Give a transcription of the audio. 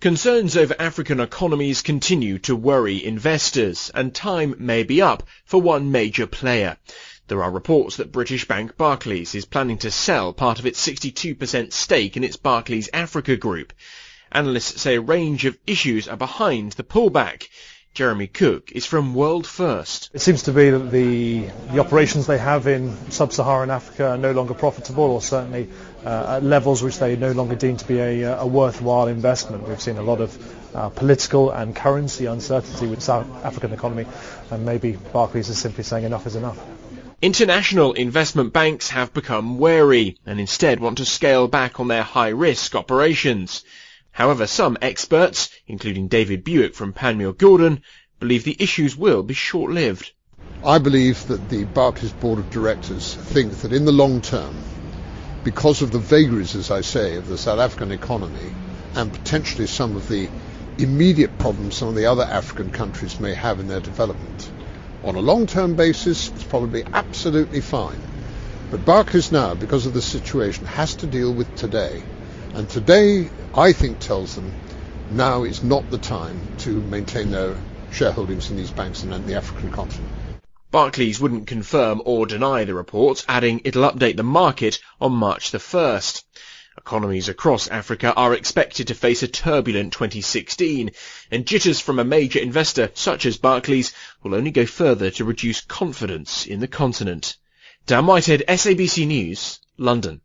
Concerns over African economies continue to worry investors, and time may be up for one major player. There are reports that British bank Barclays is planning to sell part of its 62% stake in its Barclays Africa group. Analysts say a range of issues are behind the pullback. Jeremy Cook is from World First. It seems to be that the, the operations they have in sub-Saharan Africa are no longer profitable or certainly uh, at levels which they no longer deem to be a, a worthwhile investment. We've seen a lot of uh, political and currency uncertainty with South African economy and maybe Barclays is simply saying enough is enough. International investment banks have become wary and instead want to scale back on their high-risk operations. However, some experts, including David Buik from Panmure Gordon, believe the issues will be short-lived. I believe that the Barclays Board of Directors think that in the long term, because of the vagaries, as I say, of the South African economy and potentially some of the immediate problems some of the other African countries may have in their development, on a long-term basis, it's probably absolutely fine. But Barclays now, because of the situation, has to deal with today. And today, I think, tells them now is not the time to maintain their shareholdings in these banks and in the African continent. Barclays wouldn't confirm or deny the reports, adding it'll update the market on March the 1st. Economies across Africa are expected to face a turbulent 2016, and jitters from a major investor such as Barclays will only go further to reduce confidence in the continent. Dan Whitehead, SABC News, London.